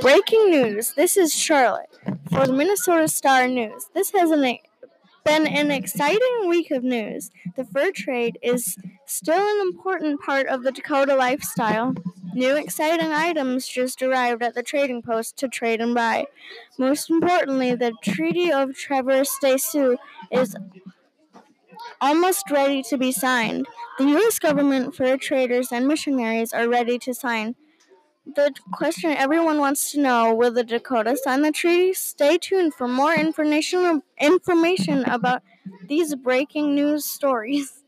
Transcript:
Breaking news. This is Charlotte for the Minnesota Star News. This has an, been an exciting week of news. The fur trade is still an important part of the Dakota lifestyle. New exciting items just arrived at the trading post to trade and buy. Most importantly, the Treaty of Traverse des Sioux is almost ready to be signed. The U.S. government, fur traders, and missionaries are ready to sign. The question everyone wants to know will the Dakota sign the treaty? Stay tuned for more information information about these breaking news stories.